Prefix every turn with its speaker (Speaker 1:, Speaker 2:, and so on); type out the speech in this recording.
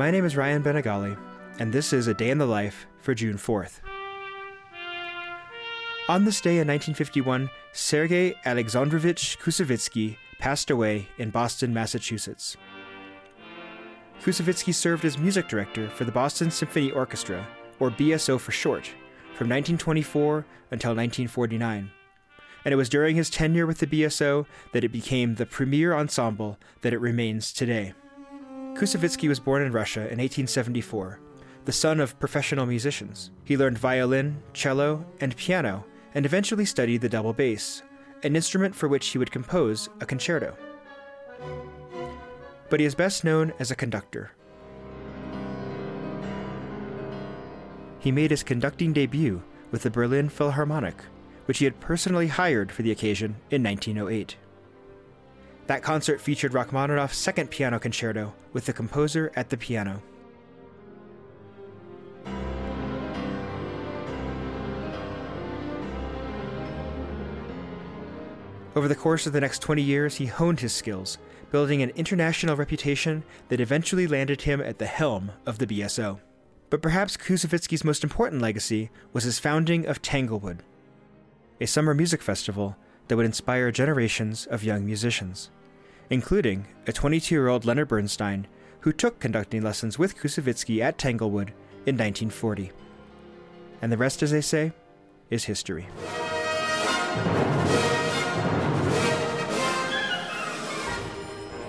Speaker 1: My name is Ryan Benegali, and this is A Day in the Life for June 4th. On this day in 1951, Sergei Alexandrovich Koussevitzky passed away in Boston, Massachusetts. Koussevitzky served as music director for the Boston Symphony Orchestra, or BSO for short, from 1924 until 1949. And it was during his tenure with the BSO that it became the premier ensemble that it remains today. Koussevitzky was born in Russia in 1874, the son of professional musicians. He learned violin, cello, and piano, and eventually studied the double bass, an instrument for which he would compose a concerto but he is best known as a conductor. He made his conducting debut with the Berlin Philharmonic, which he had personally hired for the occasion in 1908. That concert featured Rachmaninoff's second piano concerto with the composer at the piano. Over the course of the next 20 years, he honed his skills, building an international reputation that eventually landed him at the helm of the BSO. But perhaps Koussevitzky's most important legacy was his founding of Tanglewood, a summer music festival that would inspire generations of young musicians, including a 22 year old Leonard Bernstein who took conducting lessons with Koussevitzky at Tanglewood in 1940. And the rest, as they say, is history.